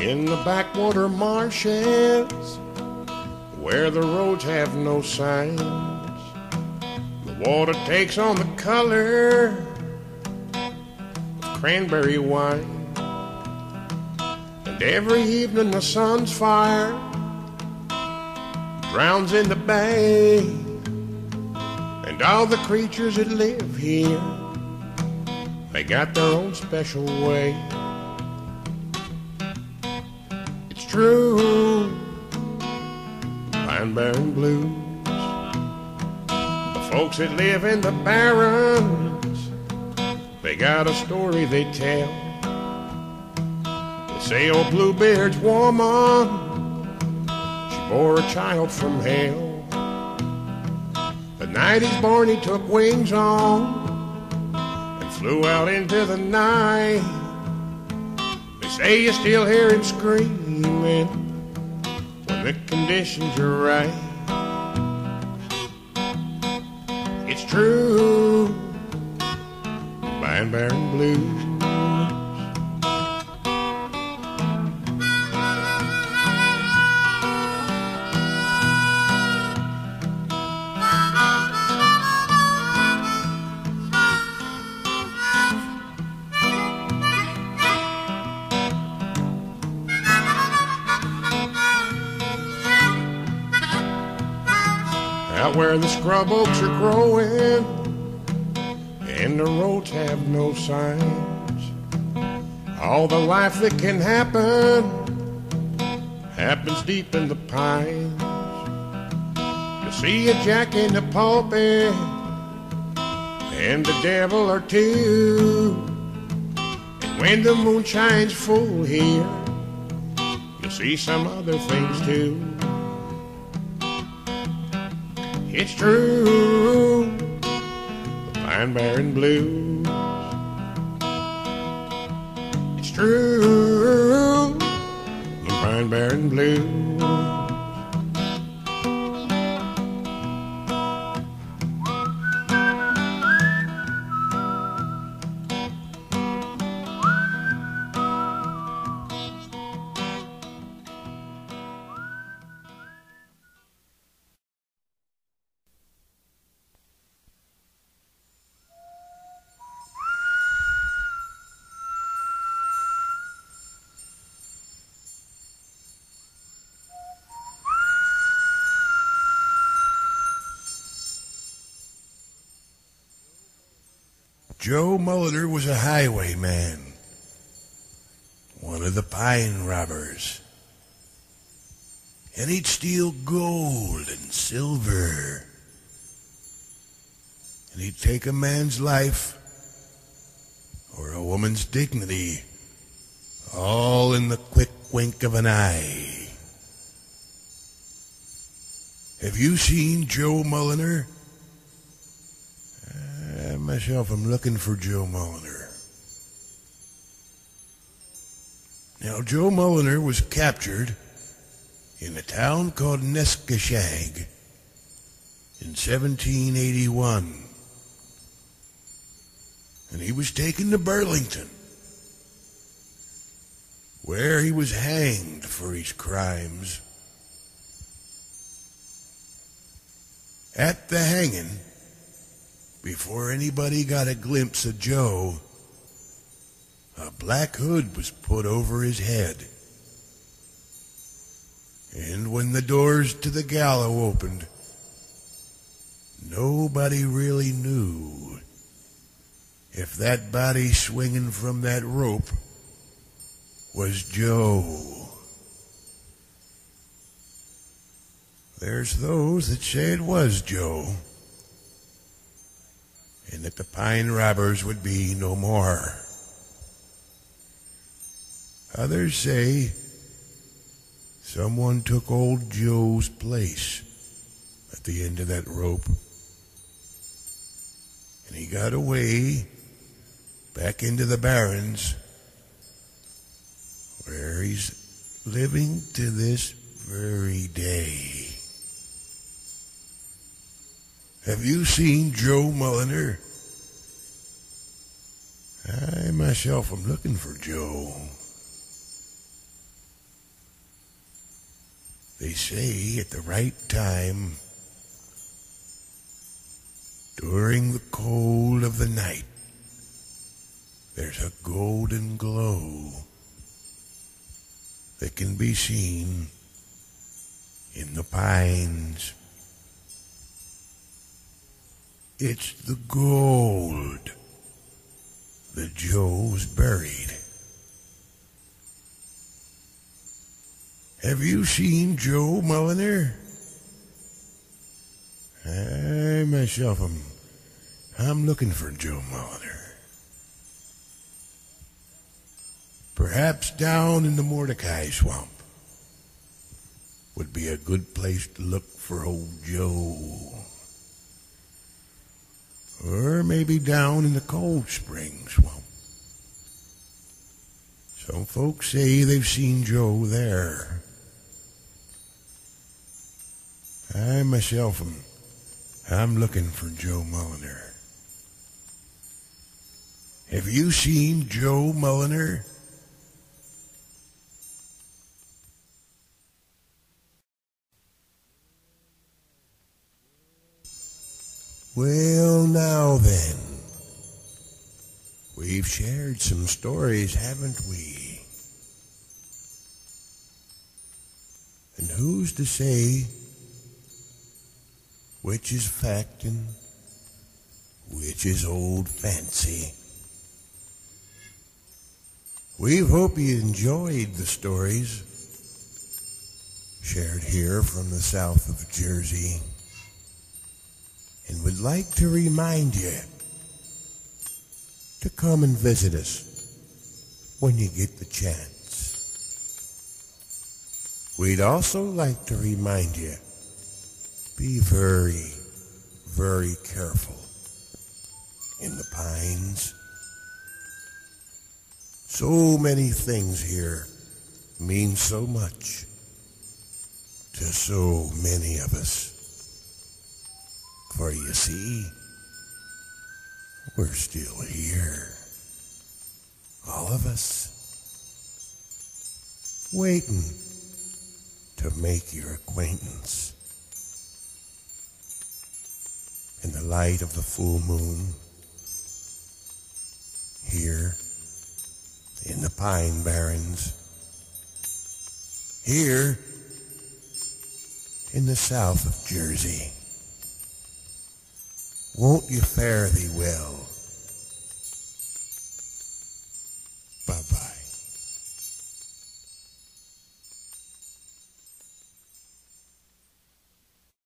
In the backwater marshes where the roads have no signs, the water takes on the color of cranberry wine. And every evening the sun's fire drowns in the bay. And all the creatures that live here, they got their own special way. True, Pine Barren Blues. The folks that live in the barrens, they got a story they tell. They say old Bluebeard's woman, she bore a child from hell. The night he's born, he took wings on and flew out into the night. Say you still hear him screaming when the conditions are right. It's true, Pine Barren Blues. Where the scrub oaks are growing and the roads have no signs. All the life that can happen happens deep in the pines. You see a jack in the pulpit and the devil or two. And when the moon shines full here, you'll see some other things too. It's true, the Pine Barren Blues. It's true, the Pine Barren Blues. Joe Mulliner was a highwayman, one of the pine robbers. And he'd steal gold and silver. And he'd take a man's life or a woman's dignity all in the quick wink of an eye. Have you seen Joe Mulliner? Myself am looking for Joe Mulliner. Now, Joe Mulliner was captured in a town called Nescochague in 1781. And he was taken to Burlington, where he was hanged for his crimes. At the hanging, before anybody got a glimpse of Joe, a black hood was put over his head. And when the doors to the gallows opened, nobody really knew if that body swinging from that rope was Joe. There's those that say it was Joe and that the pine robbers would be no more. Others say someone took old Joe's place at the end of that rope. And he got away back into the barrens where he's living to this very day. Have you seen Joe Mulliner? I myself am looking for Joe. They say at the right time, during the cold of the night, there's a golden glow that can be seen in the pines. It's the gold that Joe's buried. Have you seen Joe Mulliner? I myself am I'm looking for Joe Mulliner. Perhaps down in the Mordecai swamp would be a good place to look for old Joe. Or maybe down in the Cold Spring swamp. Some folks say they've seen Joe there. I myself am I'm looking for Joe Mulliner. Have you seen Joe Mulliner? Well, now then. We've shared some stories, haven't we? And who's to say which is fact and which is old fancy? We hope you enjoyed the stories shared here from the south of Jersey and would like to remind you to come and visit us when you get the chance. We'd also like to remind you be very, very careful in the pines. So many things here mean so much to so many of us. For you see, we're still here. All of us. Waiting to make your acquaintance. In the light of the full moon, here in the pine barrens, here in the south of Jersey. Won't you fare thee well?